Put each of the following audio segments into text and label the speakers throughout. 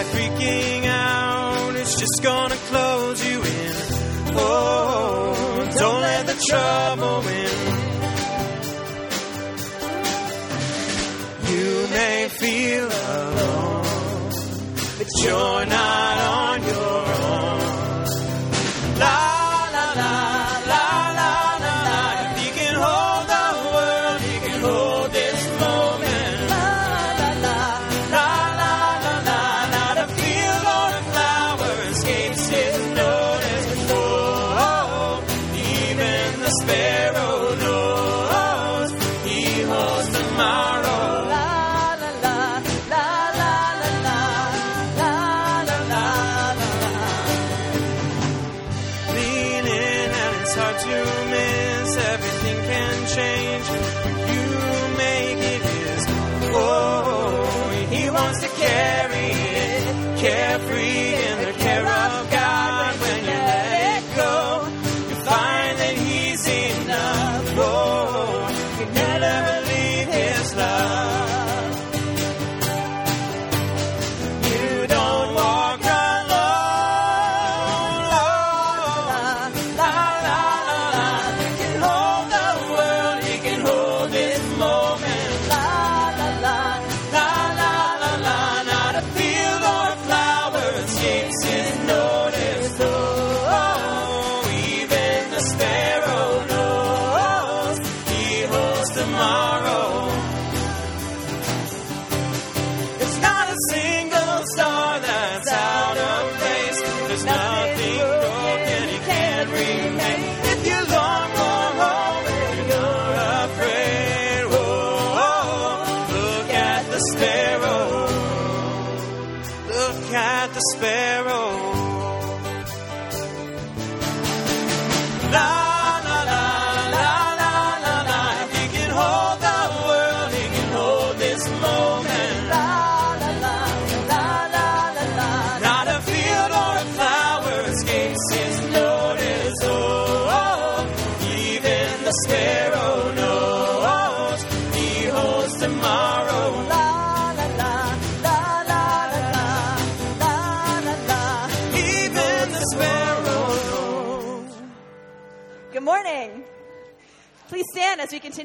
Speaker 1: by freaking out, it's just gonna close you in. Oh, don't let the trouble in. You may feel alone, but you're not.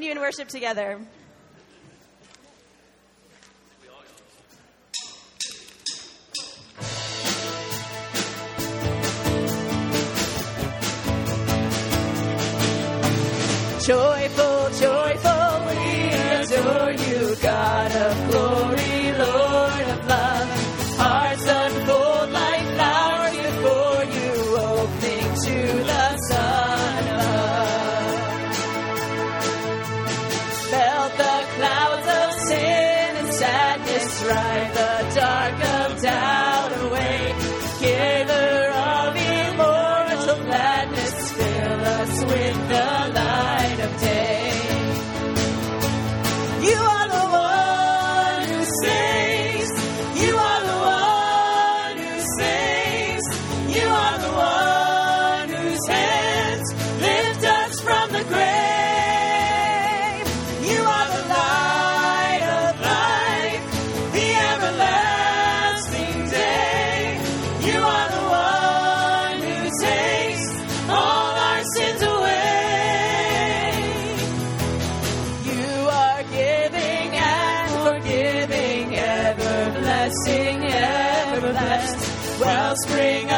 Speaker 2: continue in worship together. Joyful, joyful, we adore you, God of glory. spring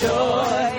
Speaker 2: joy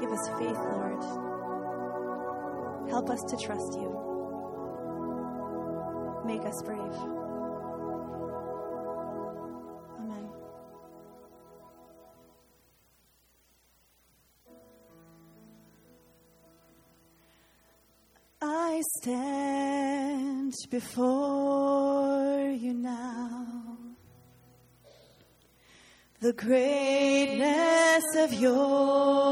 Speaker 2: Give us faith, Lord. Help us to trust you. Make us brave. I stand before you now. The greatness of your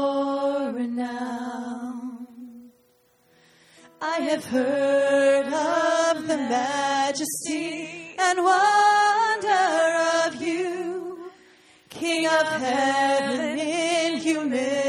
Speaker 2: renown. I have heard of the majesty and wonder of you, King of heaven in humanity.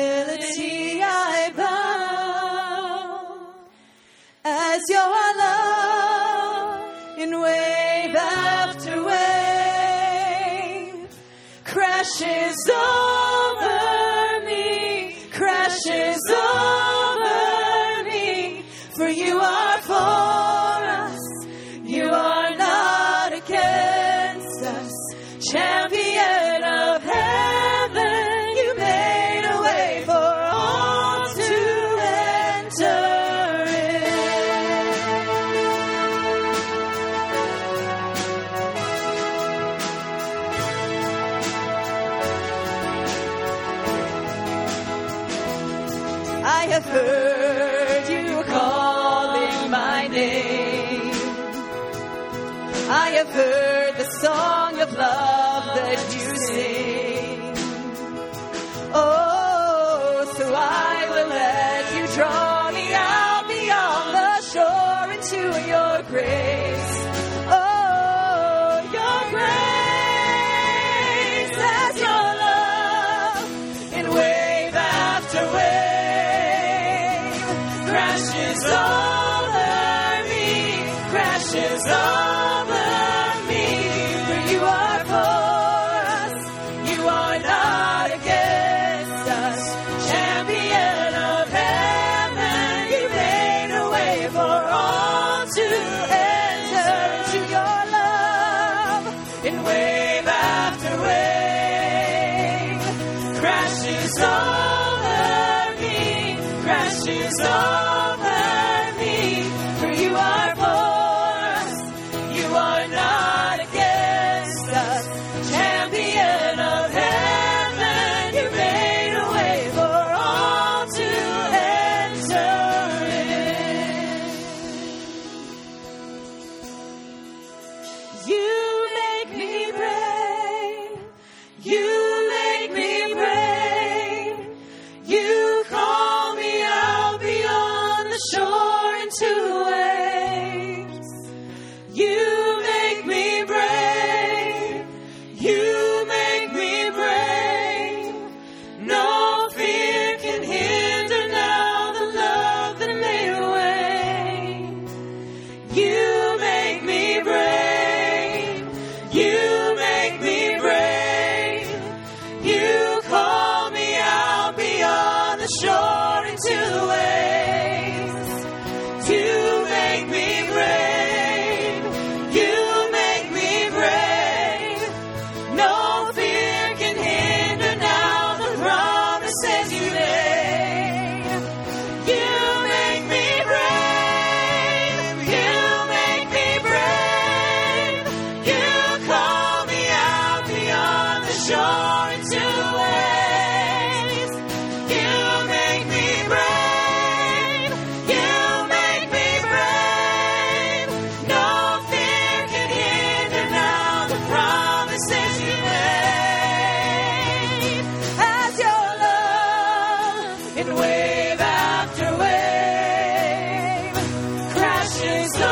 Speaker 2: ashes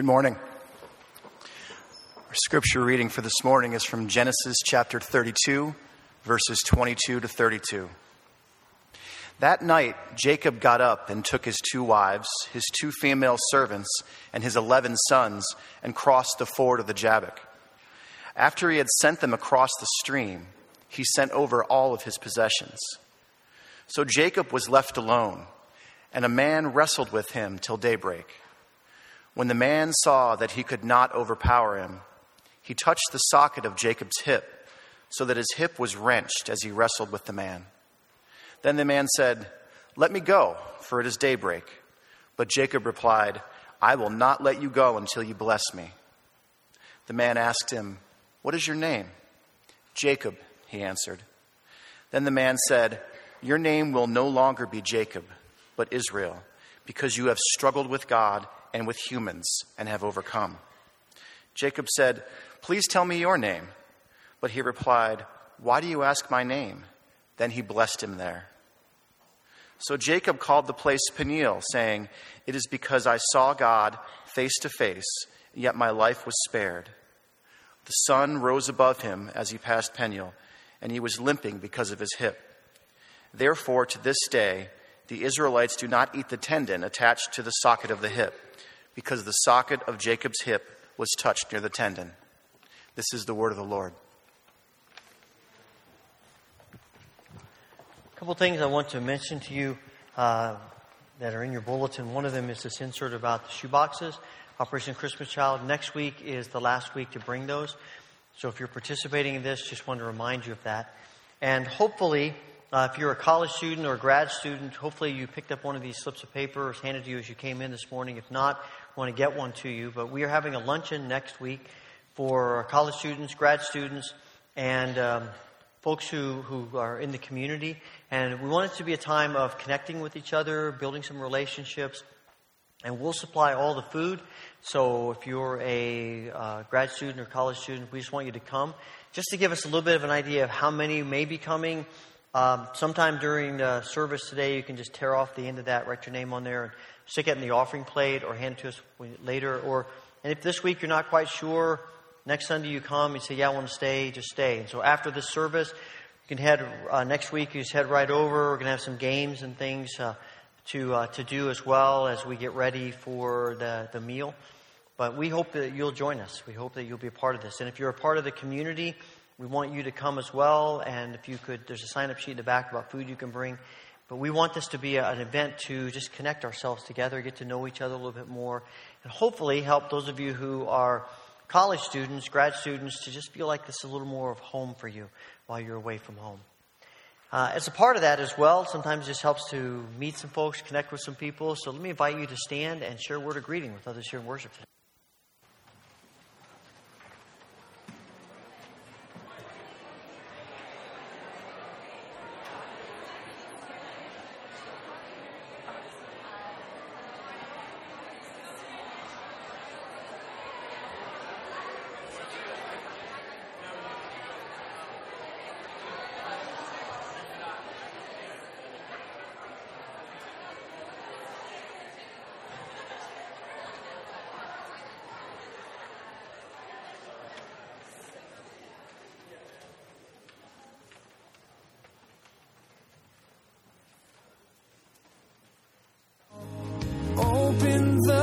Speaker 3: Good morning. Our scripture reading for this morning is from Genesis chapter 32, verses 22 to 32. That night, Jacob got up and took his two wives, his two female servants, and his eleven sons, and crossed the ford of the Jabbok. After he had sent them across the stream, he sent over all of his possessions. So Jacob was left alone, and a man wrestled with him till daybreak. When the man saw that he could not overpower him, he touched the socket of Jacob's hip, so that his hip was wrenched as he wrestled with the man. Then the man said, Let me go, for it is daybreak. But Jacob replied, I will not let you go until you bless me. The man asked him, What is your name? Jacob, he answered. Then the man said, Your name will no longer be Jacob, but Israel, because you have struggled with God and with humans and have overcome. Jacob said, Please tell me your name. But he replied, Why do you ask my name? Then he blessed him there. So Jacob called the place Peniel, saying, It is because I saw God face to face, yet my life was spared. The sun rose above him as he passed Peniel, and he was limping because of his hip. Therefore, to this day, the Israelites do not eat the tendon attached to the socket of the hip, because the socket of Jacob's hip was touched near the tendon. This is the word of the Lord.
Speaker 4: A couple things I want to mention to you uh, that are in your bulletin. One of them is this insert about the shoeboxes, Operation Christmas Child. Next week is the last week to bring those. So if you're participating in this, just want to remind you of that. And hopefully, uh, if you're a college student or a grad student, hopefully you picked up one of these slips of paper handed to you as you came in this morning. If not, I want to get one to you. But we are having a luncheon next week for college students, grad students, and um, folks who, who are in the community. And we want it to be a time of connecting with each other, building some relationships, and we'll supply all the food. So if you're a uh, grad student or college student, we just want you to come. Just to give us a little bit of an idea of how many may be coming. Um, sometime during the service today, you can just tear off the end of that, write your name on there, and stick it in the offering plate, or hand it to us later. Or, and if this week you're not quite sure, next Sunday you come, you say, "Yeah, I want to stay," just stay. And so after this service, you can head uh, next week. You just head right over. We're going to have some games and things uh, to uh, to do as well as we get ready for the the meal. But we hope that you'll join us. We hope that you'll be a part of this. And if you're a part of the community, we want you to come as well. And if you could, there's a sign up sheet in the back about food you can bring. But we want this to be a, an event to just connect ourselves together, get to know each other a little bit more, and hopefully help those of you who are college students, grad students, to just feel like this is a little more of home for you while you're away from home. Uh, as a part of that as well, sometimes it just helps to meet some folks, connect with some people. So let me invite you to stand and share a word of greeting with others here in worship today.
Speaker 1: open the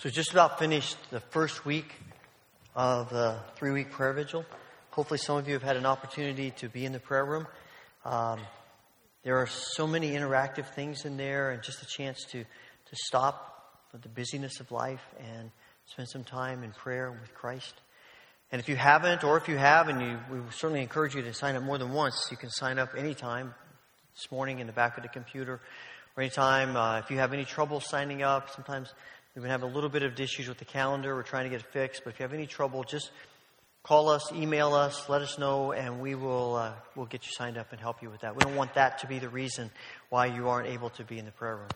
Speaker 4: So, just about finished the first week of the three week prayer vigil. Hopefully, some of you have had an opportunity to be in the prayer room. Um, there are so many interactive things in there, and just a chance to, to stop the busyness of life and spend some time in prayer with Christ. And if you haven't, or if you have, and you, we certainly encourage you to sign up more than once, you can sign up anytime this morning in the back of the computer, or anytime uh, if you have any trouble signing up. Sometimes we've been having a little bit of issues with the calendar. We're trying to get it fixed, but if you have any trouble, just call us, email us, let us know, and we will uh, we'll get you signed up and help you with that. We don't want that to be the reason why you aren't able to be in the prayer room.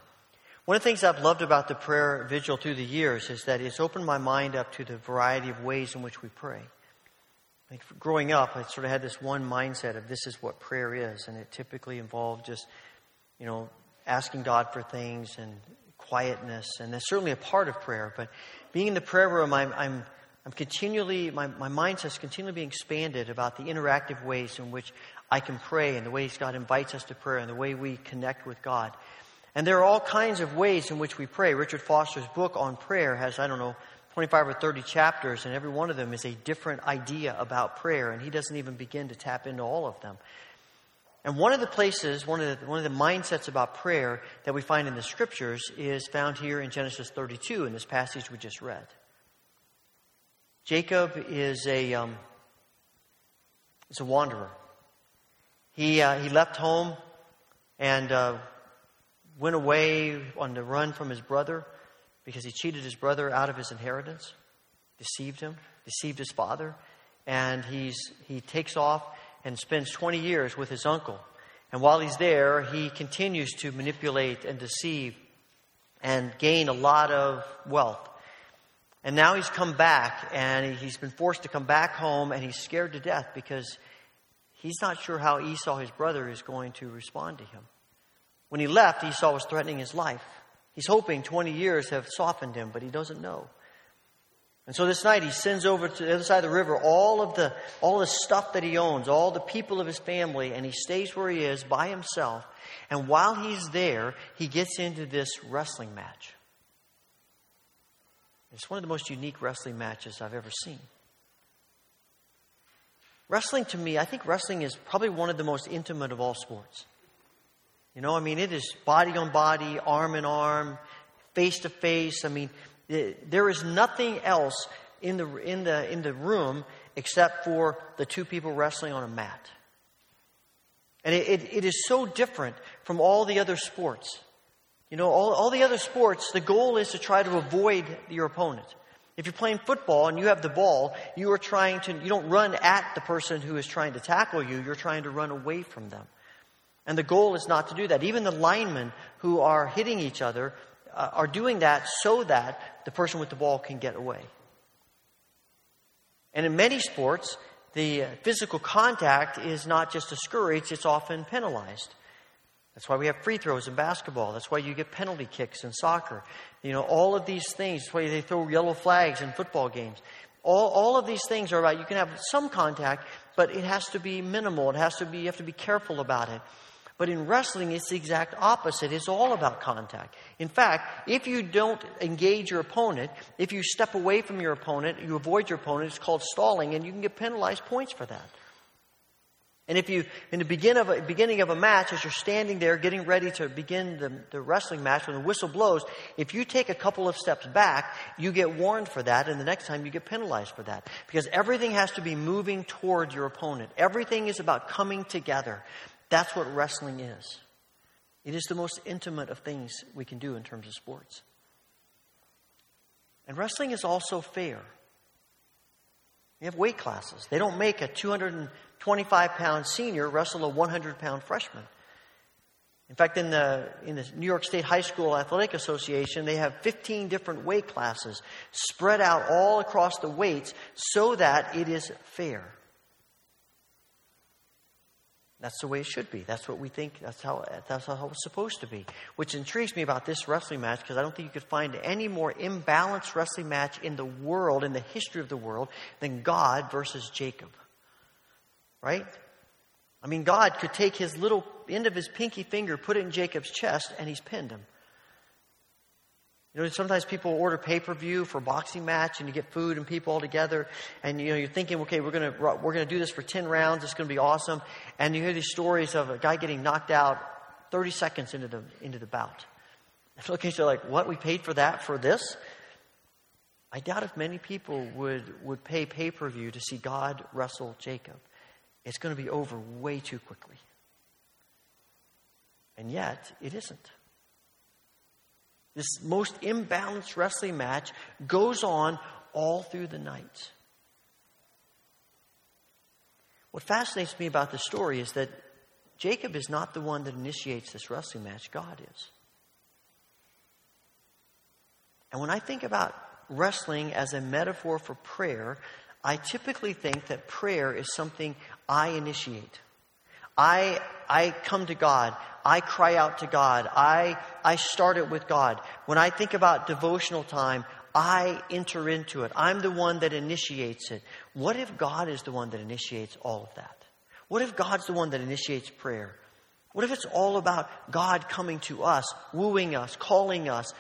Speaker 4: One of the things I've loved about the prayer vigil through the years is that it's opened my mind up to the variety of ways in which we pray. Like growing up, I sort of had this one mindset of this is what prayer is, and it typically involved just, you know, asking God for things and quietness, and that's certainly a part of prayer. But being in the prayer room, I'm, I'm, I'm continually, my, my mindset's continually being expanded about the interactive ways in which I can pray, and the ways God invites us to prayer, and the way we connect with God. And there are all kinds of ways in which we pray. Richard Foster's book on prayer has, I don't know, 25 or 30 chapters, and every one of them is a different idea about prayer, and he doesn't even begin to tap into all of them. And one of the places, one of the, one of the mindsets about prayer that we find in the scriptures is found here in Genesis 32 in this passage we just read. Jacob is a, um, is a wanderer. He, uh, he left home and uh, went away on the run from his brother because he cheated his brother out of his inheritance, deceived him, deceived his father, and he's, he takes off and spends 20 years with his uncle. And while he's there, he continues to manipulate and deceive and gain a lot of wealth. And now he's come back and he's been forced to come back home and he's scared to death because he's not sure how Esau, his brother, is going to respond to him. When he left, Esau was threatening his life. He's hoping 20 years have softened him, but he doesn't know. And so this night he sends over to the other side of the river all of the all the stuff that he owns, all the people of his family, and he stays where he is by himself. And while he's there, he gets into this wrestling match. It's one of the most unique wrestling matches I've ever seen. Wrestling to me, I think wrestling is probably one of the most intimate of all sports. You know, I mean, it is body on body, arm in arm, face to face. I mean, eh, there is nothing else in the, in, the, in the room except for the two people wrestling on a mat. And it, it, it is so different from all the other sports. You know, all, all the other sports, the goal is to try to avoid your opponent. If you're playing football and you have the ball, you are trying to, you don't run at the person who is trying to tackle you, you're trying to run away from them. And the goal is not to do that. Even the linemen who are hitting each other uh, are doing that so that the person with the ball can get away. And in many sports, the physical contact is not just discouraged, it's often penalized. That's why we have free throws in basketball. That's why you get penalty kicks in soccer. You know, all of these things. That's why they throw yellow flags in football games. All, all of these things are about, you can have some contact, but it has to be minimal. It has to be, you have to be careful about it. But in wrestling, it's the exact opposite. It's all about contact. In fact, if you don't engage your opponent, if you step away from your opponent, you avoid your opponent, it's called stalling, and you can get penalized points for that. And if you, in the begin of a, beginning of a match, as you're standing there getting ready to begin the, the wrestling match, when the whistle blows, if you take a couple of steps back, you get warned for that, and the next time you get penalized for that. Because everything has to be moving toward your opponent. Everything is about coming together. That's what wrestling is. It is the most intimate of things we can do in terms of sports. And wrestling is also fair. You have weight classes. They don't make a 225 pound senior wrestle a 100 pound freshman. In fact, in the, in the New York State High School Athletic Association, they have 15 different weight classes spread out all across the weights so that it is fair. That's the way it should be. That's what we think. That's how, that's how it's supposed to be. Which intrigues me about this wrestling match because I don't think you could find any more imbalanced wrestling match in the world, in the history of the world, than God versus Jacob. Right? I mean, God could take his little end of his pinky finger, put it in Jacob's chest, and he's pinned him. You know, sometimes people order pay per view for a boxing match, and you get food and people all together, and you know you're thinking, okay, we're gonna we're gonna do this for ten rounds. It's gonna be awesome, and you hear these stories of a guy getting knocked out 30 seconds into the into the bout. And looking at like, what? We paid for that for this? I doubt if many people would would pay pay per view to see God wrestle Jacob. It's going to be over way too quickly, and yet it isn't. This most imbalanced wrestling match goes on all through the night. What fascinates me about this story is that Jacob is not the one that initiates this wrestling match, God is. And when I think about wrestling as a metaphor for prayer, I typically think that prayer is something I initiate. I, I come to God. I cry out to God. I, I start it with God. When I think about devotional time, I enter into it. I'm the one that initiates it. What if God is the one that initiates all of that? What if God's the one that initiates prayer? What if it's all about God coming to us, wooing us, calling us,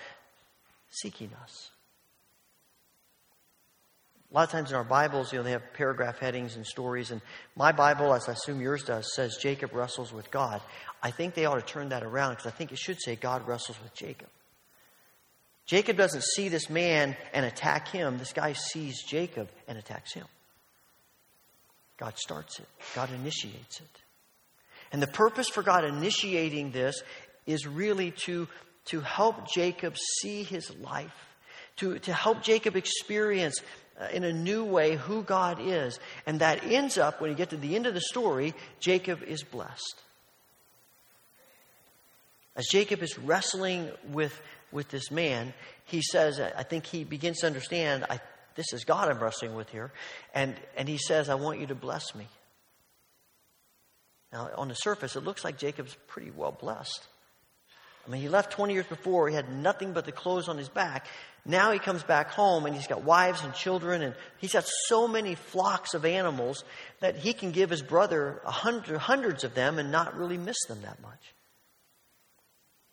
Speaker 4: seeking us? A lot of times in our Bibles, you know, they have paragraph headings and stories. And my Bible, as I assume yours does, says Jacob wrestles with God. I think they ought to turn that around because I think it should say God wrestles with Jacob. Jacob doesn't see this man and attack him. This guy sees Jacob and attacks him. God starts it, God initiates it. And the purpose for God initiating this is really to, to help Jacob see his life, to, to help Jacob experience uh, in a new way who God is. And that ends up, when you get to the end of the story, Jacob is blessed. As Jacob is wrestling with, with this man, he says, I think he begins to understand, I, this is God I'm wrestling with here. And, and he says, I want you to bless me. Now, on the surface, it looks like Jacob's pretty well blessed. I mean, he left 20 years before. He had nothing but the clothes on his back. Now he comes back home and he's got wives and children, and he's got so many flocks of animals that he can give his brother hundred, hundreds of them and not really miss them that much.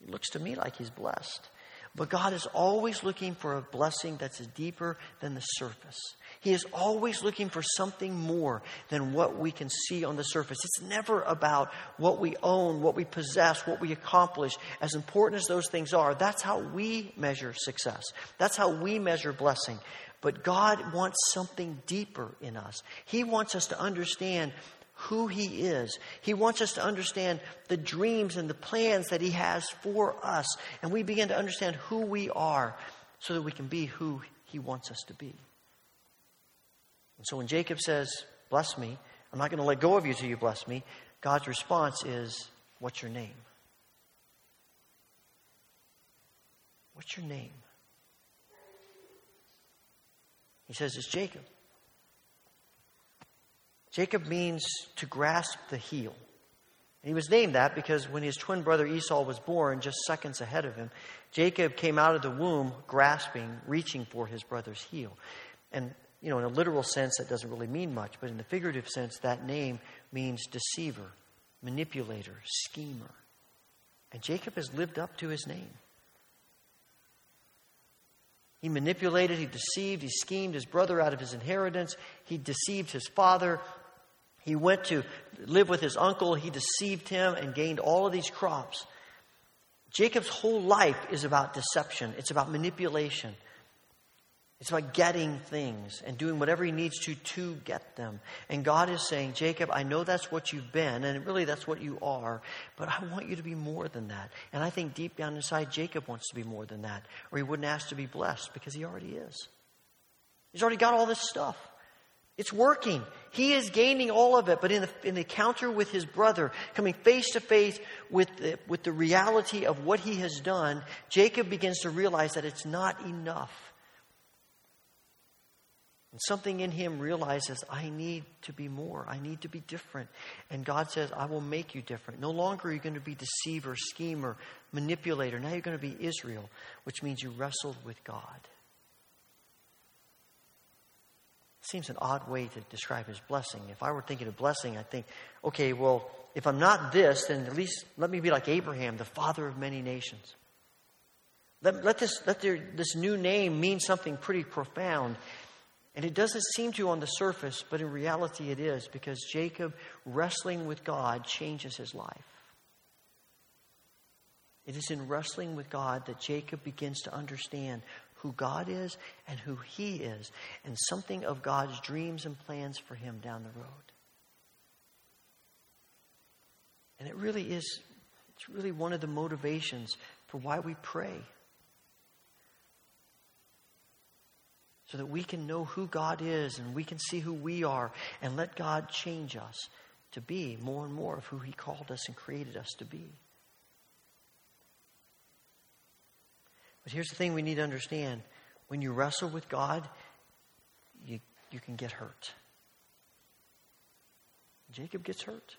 Speaker 4: It looks to me like he's blessed. But God is always looking for a blessing that's deeper than the surface. He is always looking for something more than what we can see on the surface. It's never about what we own, what we possess, what we accomplish. As important as those things are, that's how we measure success. That's how we measure blessing. But God wants something deeper in us. He wants us to understand who He is. He wants us to understand the dreams and the plans that He has for us. And we begin to understand who we are so that we can be who He wants us to be. And so when Jacob says, Bless me, I'm not going to let go of you till you bless me, God's response is, What's your name? What's your name? He says, It's Jacob. Jacob means to grasp the heel. And he was named that because when his twin brother Esau was born, just seconds ahead of him, Jacob came out of the womb grasping, reaching for his brother's heel. And you know, in a literal sense, that doesn't really mean much, but in the figurative sense, that name means deceiver, manipulator, schemer. And Jacob has lived up to his name. He manipulated, he deceived, he schemed his brother out of his inheritance, he deceived his father. He went to live with his uncle, he deceived him and gained all of these crops. Jacob's whole life is about deception, it's about manipulation. It's about getting things and doing whatever he needs to to get them. And God is saying, Jacob, I know that's what you've been, and really that's what you are, but I want you to be more than that. And I think deep down inside, Jacob wants to be more than that, or he wouldn't ask to be blessed because he already is. He's already got all this stuff. It's working. He is gaining all of it, but in the, in the encounter with his brother, coming face to face with the, with the reality of what he has done, Jacob begins to realize that it's not enough. And something in him realizes, I need to be more. I need to be different. And God says, I will make you different. No longer are you going to be deceiver, schemer, manipulator. Now you're going to be Israel, which means you wrestled with God. Seems an odd way to describe his blessing. If I were thinking of blessing, I'd think, okay, well, if I'm not this, then at least let me be like Abraham, the father of many nations. Let, let, this, let their, this new name mean something pretty profound. And it doesn't seem to on the surface, but in reality it is, because Jacob wrestling with God changes his life. It is in wrestling with God that Jacob begins to understand who God is and who he is, and something of God's dreams and plans for him down the road. And it really is, it's really one of the motivations for why we pray. So that we can know who God is and we can see who we are and let God change us to be more and more of who He called us and created us to be. But here's the thing we need to understand when you wrestle with God, you, you can get hurt. Jacob gets hurt.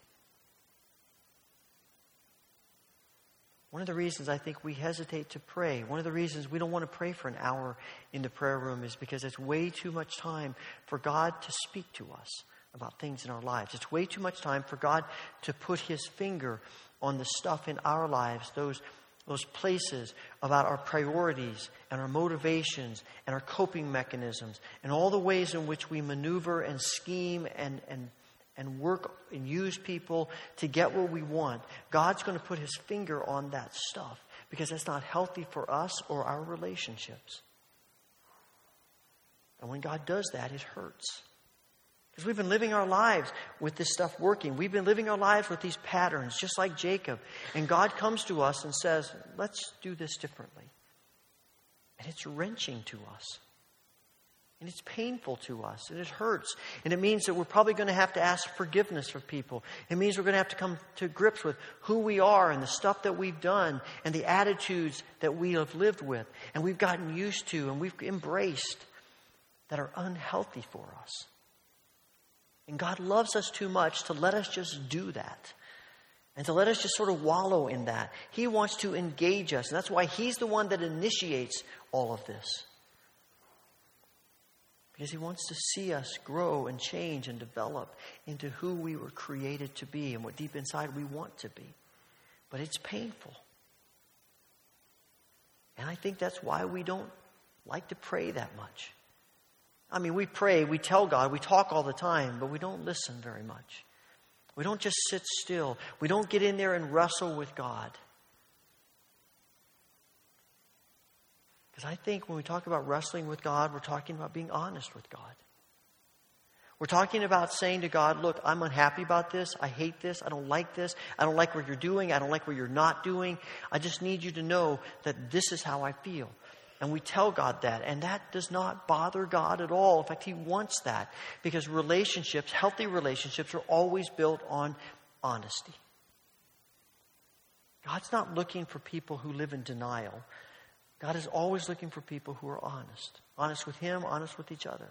Speaker 4: One of the reasons I think we hesitate to pray, one of the reasons we don't want to pray for an hour in the prayer room is because it's way too much time for God to speak to us about things in our lives. It's way too much time for God to put his finger on the stuff in our lives, those, those places about our priorities and our motivations and our coping mechanisms and all the ways in which we maneuver and scheme and, and and work and use people to get what we want, God's going to put his finger on that stuff because that's not healthy for us or our relationships. And when God does that, it hurts. Because we've been living our lives with this stuff working. We've been living our lives with these patterns, just like Jacob. And God comes to us and says, let's do this differently. And it's wrenching to us. And it's painful to us, and it hurts. And it means that we're probably going to have to ask forgiveness for people. It means we're going to have to come to grips with who we are and the stuff that we've done and the attitudes that we have lived with and we've gotten used to and we've embraced that are unhealthy for us. And God loves us too much to let us just do that and to let us just sort of wallow in that. He wants to engage us, and that's why He's the one that initiates all of this because He wants to see us grow and change and develop into who we were created to be and what deep inside we want to be. But it's painful. And I think that's why we don't like to pray that much. I mean, we pray, we tell God, we talk all the time, but we don't listen very much. We don't just sit still. We don't get in there and wrestle with God. I think when we talk about wrestling with God, we're talking about being honest with God. We're talking about saying to God, look, I'm unhappy about this. I hate this. I don't like this. I don't like what you're doing. I don't like what you're not doing. I just need you to know that this is how I feel. And we tell God that. And that does not bother God at all. In fact, He wants that because relationships, healthy relationships, are always built on honesty. God's not looking for people who live in denial. God is always looking for people who are honest. Honest with Him, honest with each other.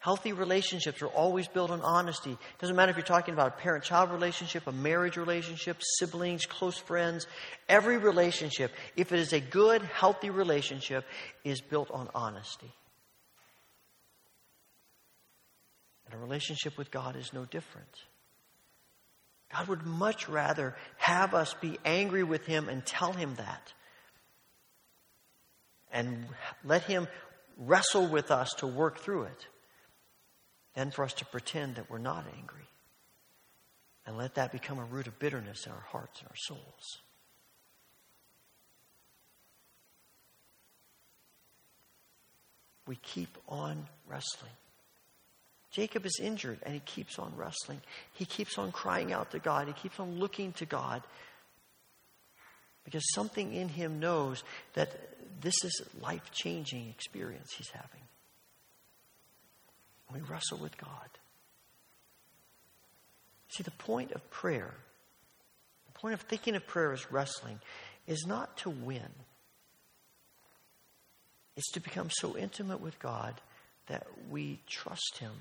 Speaker 4: Healthy relationships are always built on honesty. It doesn't matter if you're talking about a parent child relationship, a marriage relationship, siblings, close friends. Every relationship, if it is a good, healthy relationship, is built on honesty. And a relationship with God is no different. God would much rather have us be angry with Him and tell Him that and let Him wrestle with us to work through it than for us to pretend that we're not angry. And let that become a root of bitterness in our hearts and our souls. We keep on wrestling. Jacob is injured and he keeps on wrestling. He keeps on crying out to God. He keeps on looking to God because something in him knows that this is a life changing experience he's having. We wrestle with God. See, the point of prayer, the point of thinking of prayer as wrestling, is not to win. It's to become so intimate with God that we trust Him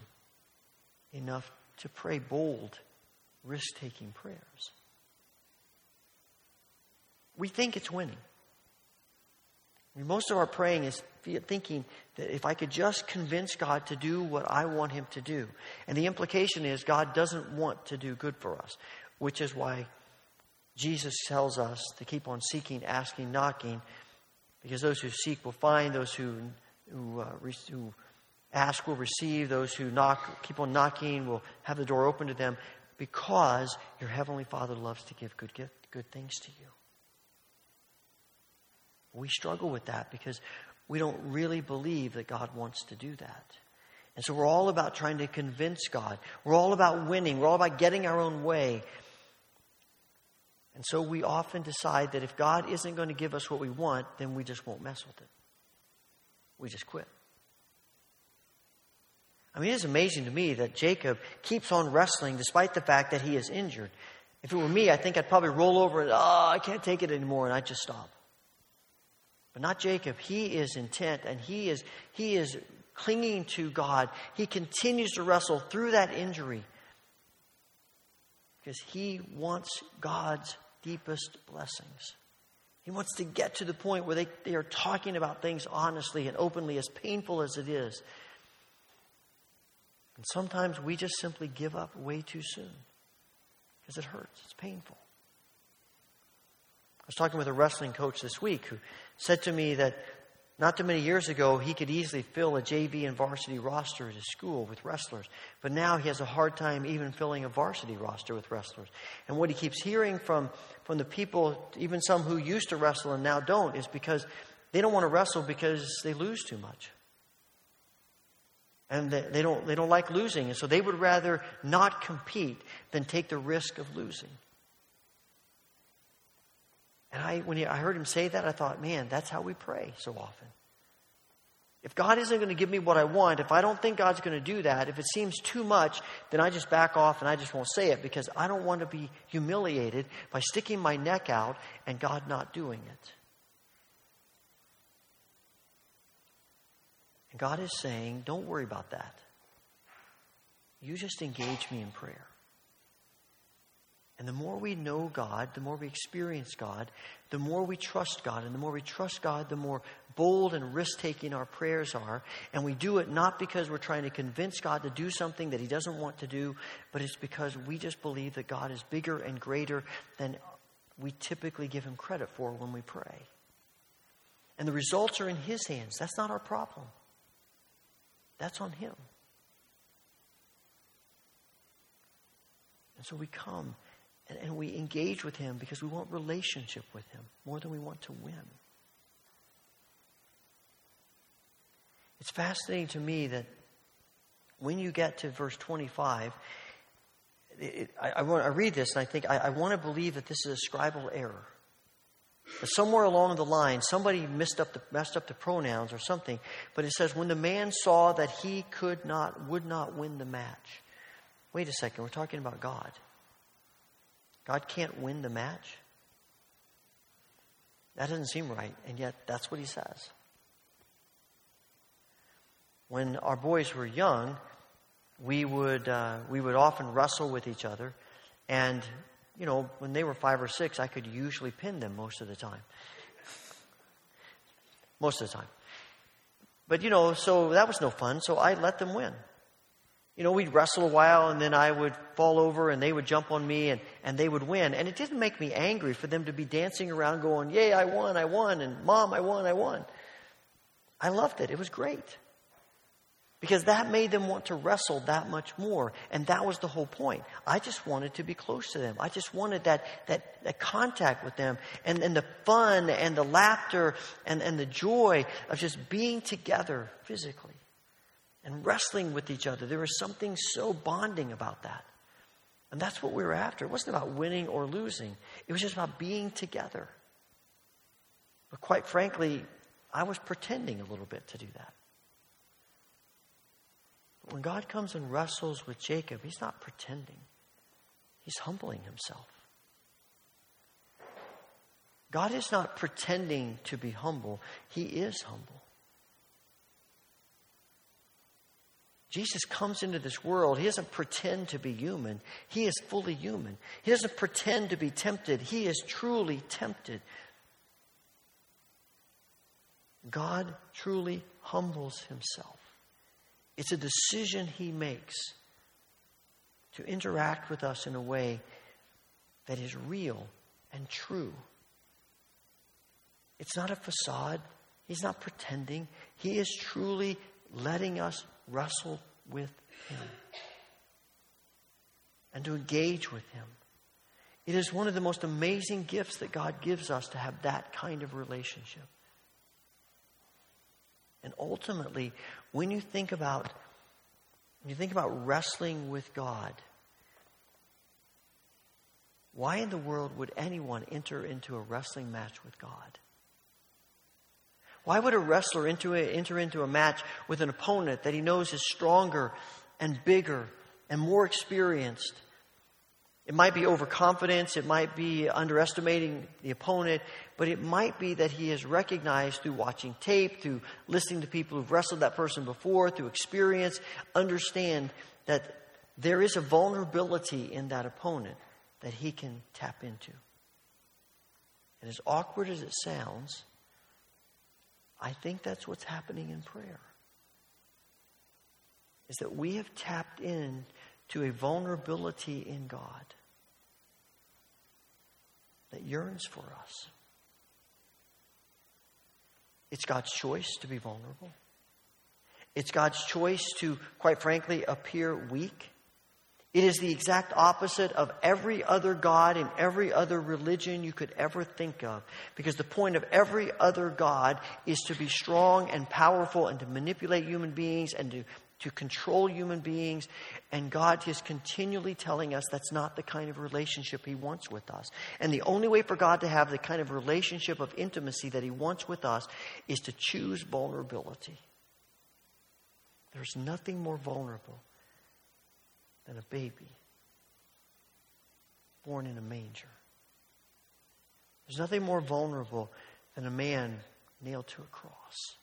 Speaker 4: enough to pray bold, risk taking prayers. We think it's winning. I mean, most of our praying is thinking that if I could just convince God to do what I want Him to do. And the implication is God doesn't want to do good for us, which is why Jesus tells us to keep on seeking, asking, knocking, because those who seek will find, those who, who, uh, who ask will receive, those who knock, keep on knocking will have the door open to them, because your Heavenly Father loves to give good, good things to you. We struggle with that because we don't really believe that God wants to do that. And so we're all about trying to convince God. We're all about winning. We're all about getting our own way. And so we often decide that if God isn't going to give us what we want, then we just won't mess with it. We just quit. I mean, it's amazing to me that Jacob keeps on wrestling despite the fact that he is injured. If it were me, I think I'd probably roll over and, oh, I can't take it anymore, and I'd just stop. But not Jacob. He is intent and he is, he is clinging to God. He continues to wrestle through that injury because he wants God's deepest blessings. He wants to get to the point where they, they are talking about things honestly and openly, as painful as it is. And sometimes we just simply give up way too soon because it hurts, it's painful. I was talking with a wrestling coach this week who said to me that not too many years ago, he could easily fill a JV and varsity roster at his school with wrestlers. But now he has a hard time even filling a varsity roster with wrestlers. And what he keeps hearing from, from the people, even some who used to wrestle and now don't, is because they don't want to wrestle because they lose too much. And they, don't, they don't like losing. And so they would rather not compete than take the risk of losing. And I, when he, I heard him say that, I thought, man, that's how we pray so often. If God isn't going to give me what I want, if I don't think God's going to do that, if it seems too much, then I just back off and I just won't say it because I don't want to be humiliated by sticking my neck out and God not doing it. And God is saying, don't worry about that. You just engage me in prayer. And the more we know God, the more we experience God, the more we trust God. And the more we trust God, the more bold and risk taking our prayers are. And we do it not because we're trying to convince God to do something that He doesn't want to do, but it's because we just believe that God is bigger and greater than we typically give Him credit for when we pray. And the results are in His hands. That's not our problem, that's on Him. And so we come and, and we engage with Him because we want relationship with Him more than we want to win. It's fascinating to me that when you get to verse 25, it, it, I, I, want, I read this and I think I, I want to believe that this is a scribal error. That somewhere along the line, somebody up, the, messed up the pronouns or something, but it says, when the man saw that he could not, would not win the match. Wait a second, we're talking about God. God can't win the match? That doesn't seem right, and yet that's what he says. When our boys were young, we would, uh, we would often wrestle with each other, and, you know, when they were five or six, I could usually pin them most of the time. Most of the time. But, you know, so that was no fun, so I let them win. You know, we'd wrestle a while and then I would fall over and they would jump on me and, and they would win. And it didn't make me angry for them to be dancing around going, Yay, I won, I won, and Mom, I won, I won. I loved it. It was great. Because that made them want to wrestle that much more. And that was the whole point. I just wanted to be close to them. I just wanted that, that, that contact with them and, and the fun and the laughter and, and the joy of just being together physically and wrestling with each other. There was something so bonding about that. And that's what we were after. It wasn't about winning or losing, it was just about being together. But quite frankly, I was pretending a little bit to do that. But when God comes and wrestles with Jacob, he's not pretending, he's humbling himself. God is not pretending to be humble, he is humble. Jesus comes into this world. He doesn't pretend to be human. He is fully human. He doesn't pretend to be tempted. He is truly tempted. God truly humbles himself. It's a decision he makes to interact with us in a way that is real and true. It's not a facade. He's not pretending. He is truly letting us wrestle with Him and to engage with Him. It is one of the most amazing gifts that God gives us to have that kind of relationship. And ultimately, when you think about when you think about wrestling with God, why in the world would anyone enter into a wrestling match with God? Why would a wrestler enter, enter into a match with an opponent that he knows is stronger and bigger and more experienced? It might be overconfidence, it might be underestimating the opponent, but it might be that he has recognized through watching tape, through listening to people who've wrestled that person before, through experience, understand that there is a vulnerability in that opponent that he can tap into. And as awkward as it sounds, I think that's what's happening in prayer. Is that we have tapped in to a vulnerability in God that yearns for us. It's God's choice to be vulnerable. It's God's choice to, quite frankly, appear weak. It is the exact opposite of every other God and every other religion you could ever think of. Because the point of every other God is to be strong and powerful and to manipulate human beings and to, to control human beings. And God is continually telling us that's not the kind of relationship He wants with us. And the only way for God to have the kind of relationship of intimacy that He wants with us is to choose vulnerability. There's nothing more vulnerable than a baby born in a manger. There's nothing more vulnerable than a man nailed to a cross.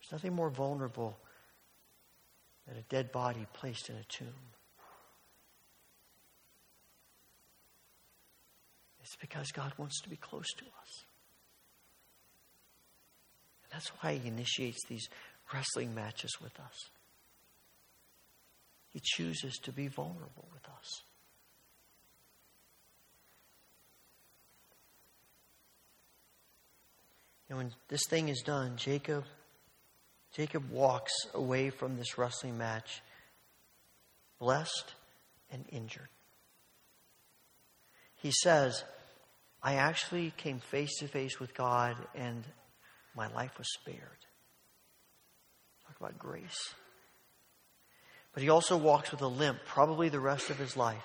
Speaker 4: There's nothing more vulnerable than a dead body placed in a tomb. It's because God wants to be close to us. And that's why He initiates these wrestling matches with us. He chooses to be vulnerable with us. And when this thing is done, Jacob Jacob walks away from this wrestling match blessed and injured. He says, I actually came face to face with God and my life was spared. Talk about grace. But he also walks with a limp, probably the rest of his life.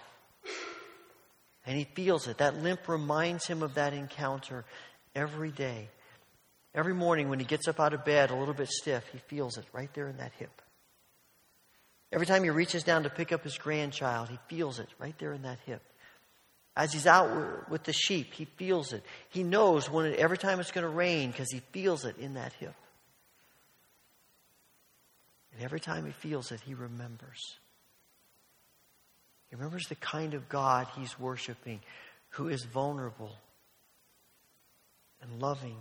Speaker 4: And he feels it. That limp reminds him of that encounter every day. Every morning when he gets up out of bed a little bit stiff, he feels it right there in that hip. Every time he reaches down to pick up his grandchild, he feels it right there in that hip. As he's out with the sheep, he feels it. He knows when it, every time it's going to rain because he feels it in that hip. And every time he feels it, he remembers. He remembers the kind of God he's worshiping who is vulnerable and loving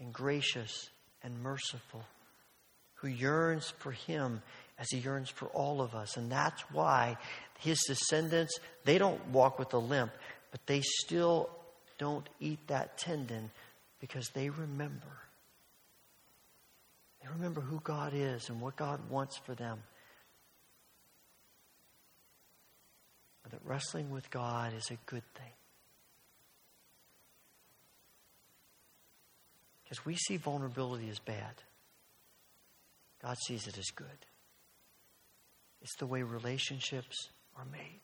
Speaker 4: and gracious and merciful, who yearns for him as he yearns for all of us. And that's why his descendants, they don't walk with a limp, but they still don't eat that tendon because they remember they remember who God is and what God wants for them. And that wrestling with God is a good thing. Because we see vulnerability as bad. God sees it as good. It's the way relationships are made.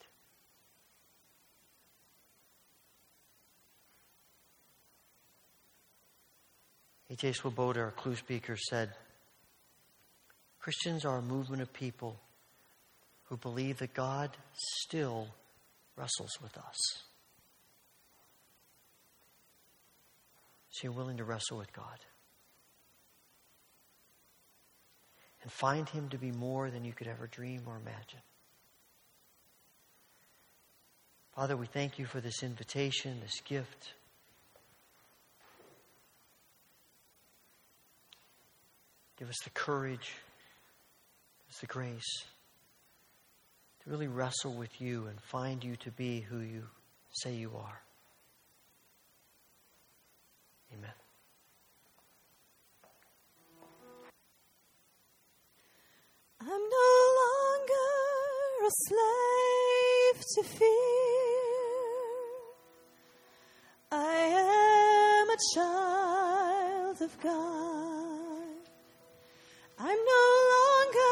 Speaker 4: A.J. Swoboda, our clue speaker, said, Christians are a movement of people who believe that God still wrestles with us. So you're willing to wrestle with God and find Him to be more than you could ever dream or imagine. Father, we thank you for this invitation, this gift. Give us the courage, us the grace to really wrestle with you and find you to be who you say you are. Amen.
Speaker 2: I'm no longer a slave to fear. I am a child of God. I'm no longer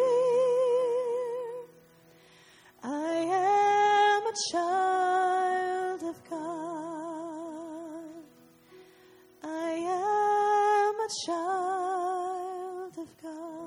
Speaker 2: Child of God. I am a child of God.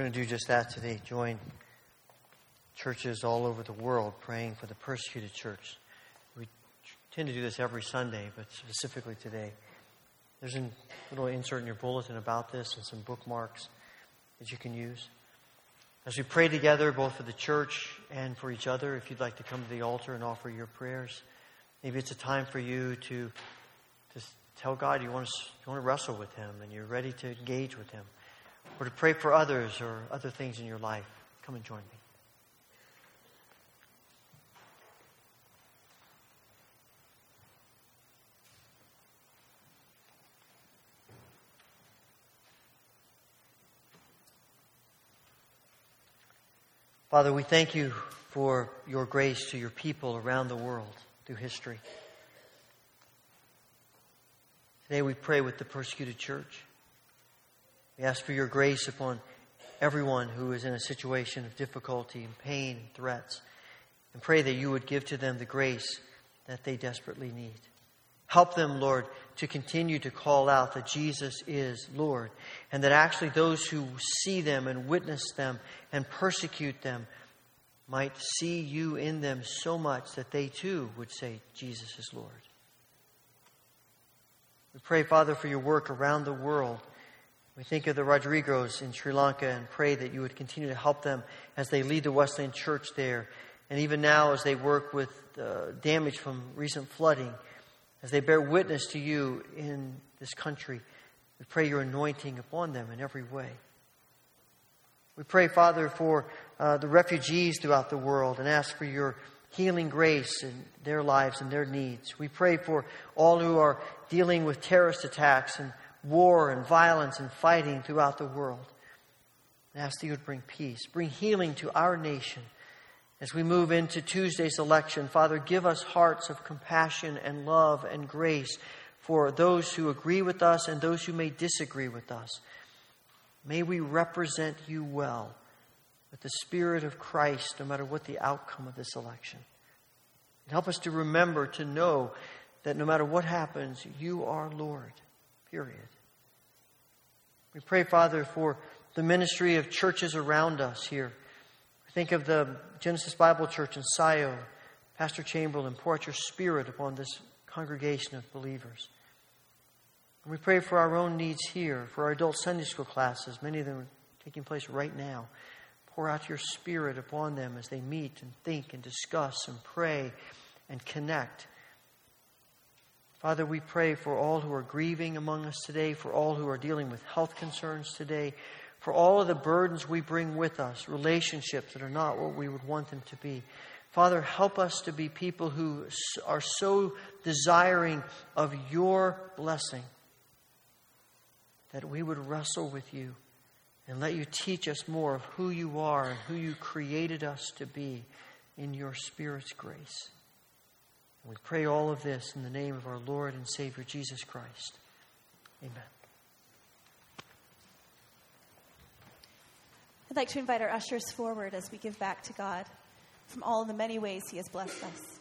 Speaker 4: We're going to do just that today. Join churches all over the world praying for the persecuted church. We tend to do this every Sunday, but specifically today. There's a little insert in your bulletin about this and some bookmarks that you can use. As we pray together, both for the church and for each other, if you'd like to come to the altar and offer your prayers, maybe it's a time for you to, to tell God you want, to, you want to wrestle with Him and you're ready to engage with Him or to pray for others or other things in your life, come and join me. Father, we thank you for your grace to your people around the world through history. Today we pray with the persecuted church. We ask for your grace upon everyone who is in a situation of difficulty and pain and threats, and pray that you would give to them the grace that they desperately need. Help them, Lord, to continue to call out that Jesus is Lord, and that actually those who see them and witness them and persecute them might see you in them so much that they too would say, Jesus is Lord. We pray, Father, for your work around the world. We think of the Rodrigos in Sri Lanka and pray that you would continue to help them as they lead the Wesleyan Church there. And even now, as they work with uh, damage from recent flooding, as they bear witness to you in this country, we pray your anointing upon them in every way. We pray, Father, for uh, the refugees throughout the world and ask for your healing grace in their lives and their needs. We pray for all who are dealing with terrorist attacks and war and violence and fighting throughout the world. And ask that you would bring peace, bring healing to our nation. As we move into Tuesday's election, Father, give us hearts of compassion and love and grace for those who agree with us and those who may disagree with us. May we represent you well with the Spirit of Christ, no matter what the outcome of this election. And help us to remember, to know that no matter what happens, you are Lord, period. We pray, Father, for the ministry of churches around us here. Think of the Genesis Bible Church in Scio, Pastor Chamberlain, pour out your spirit upon this congregation of believers. And we pray for our own needs here, for our adult Sunday school classes, many of them are taking place right now. Pour out your spirit upon them as they meet and think and discuss and pray and connect. Father, we pray for all who are grieving among us today, for all who are dealing with health concerns today, for all of the burdens we bring with us, relationships that are not what we would want them to be. Father, help us to be people who are so desiring of your blessing that we would wrestle with you and let you teach us more of who you are and who you created us to be in your Spirit's grace. We pray all of this in the name of our Lord and Savior Jesus Christ. Amen.
Speaker 2: I'd like to invite our ushers forward as we give back to God from all the many ways He has blessed us.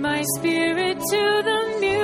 Speaker 5: My spirit to the music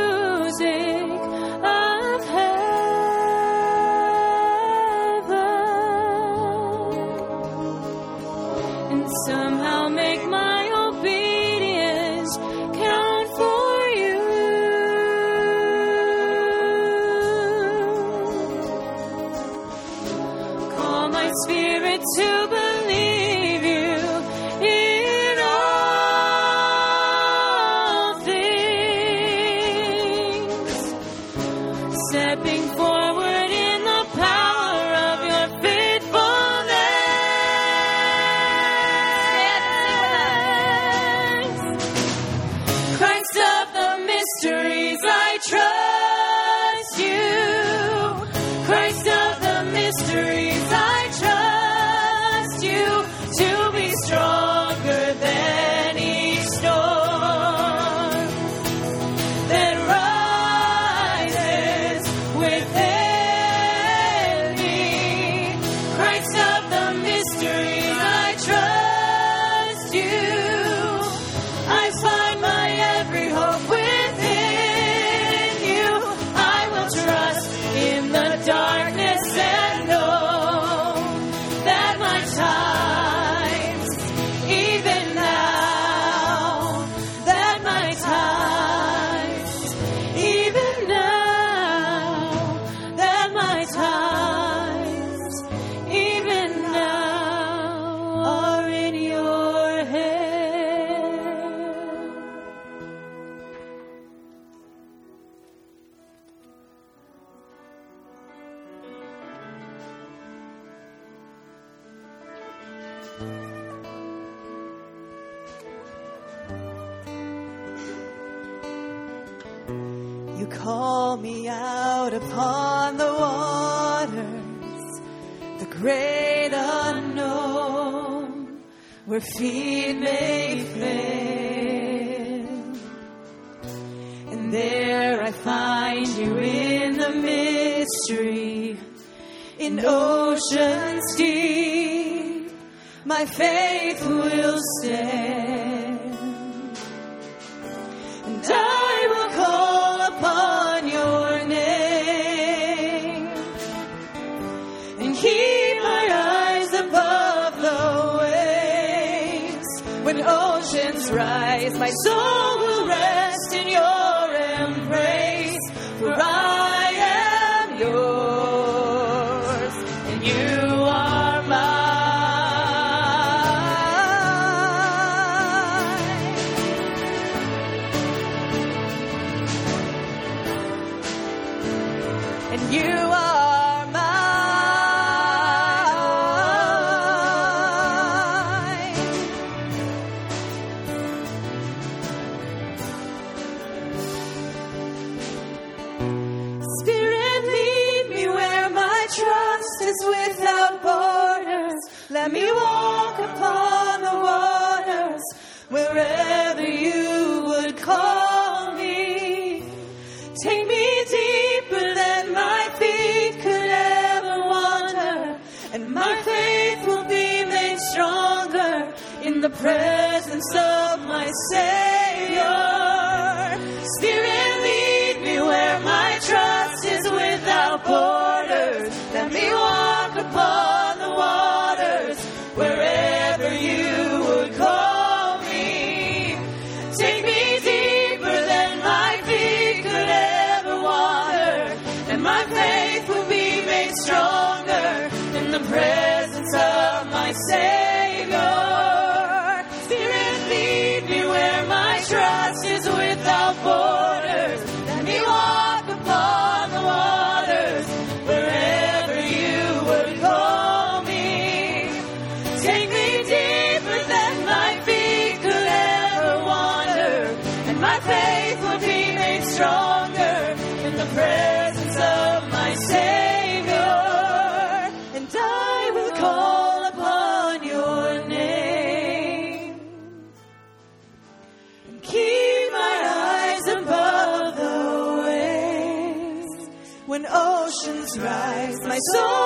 Speaker 2: where feet may fail. And there I find you in the mystery, in oceans deep, my faith will stand. rise, my soul. presence of my Savior. my soul.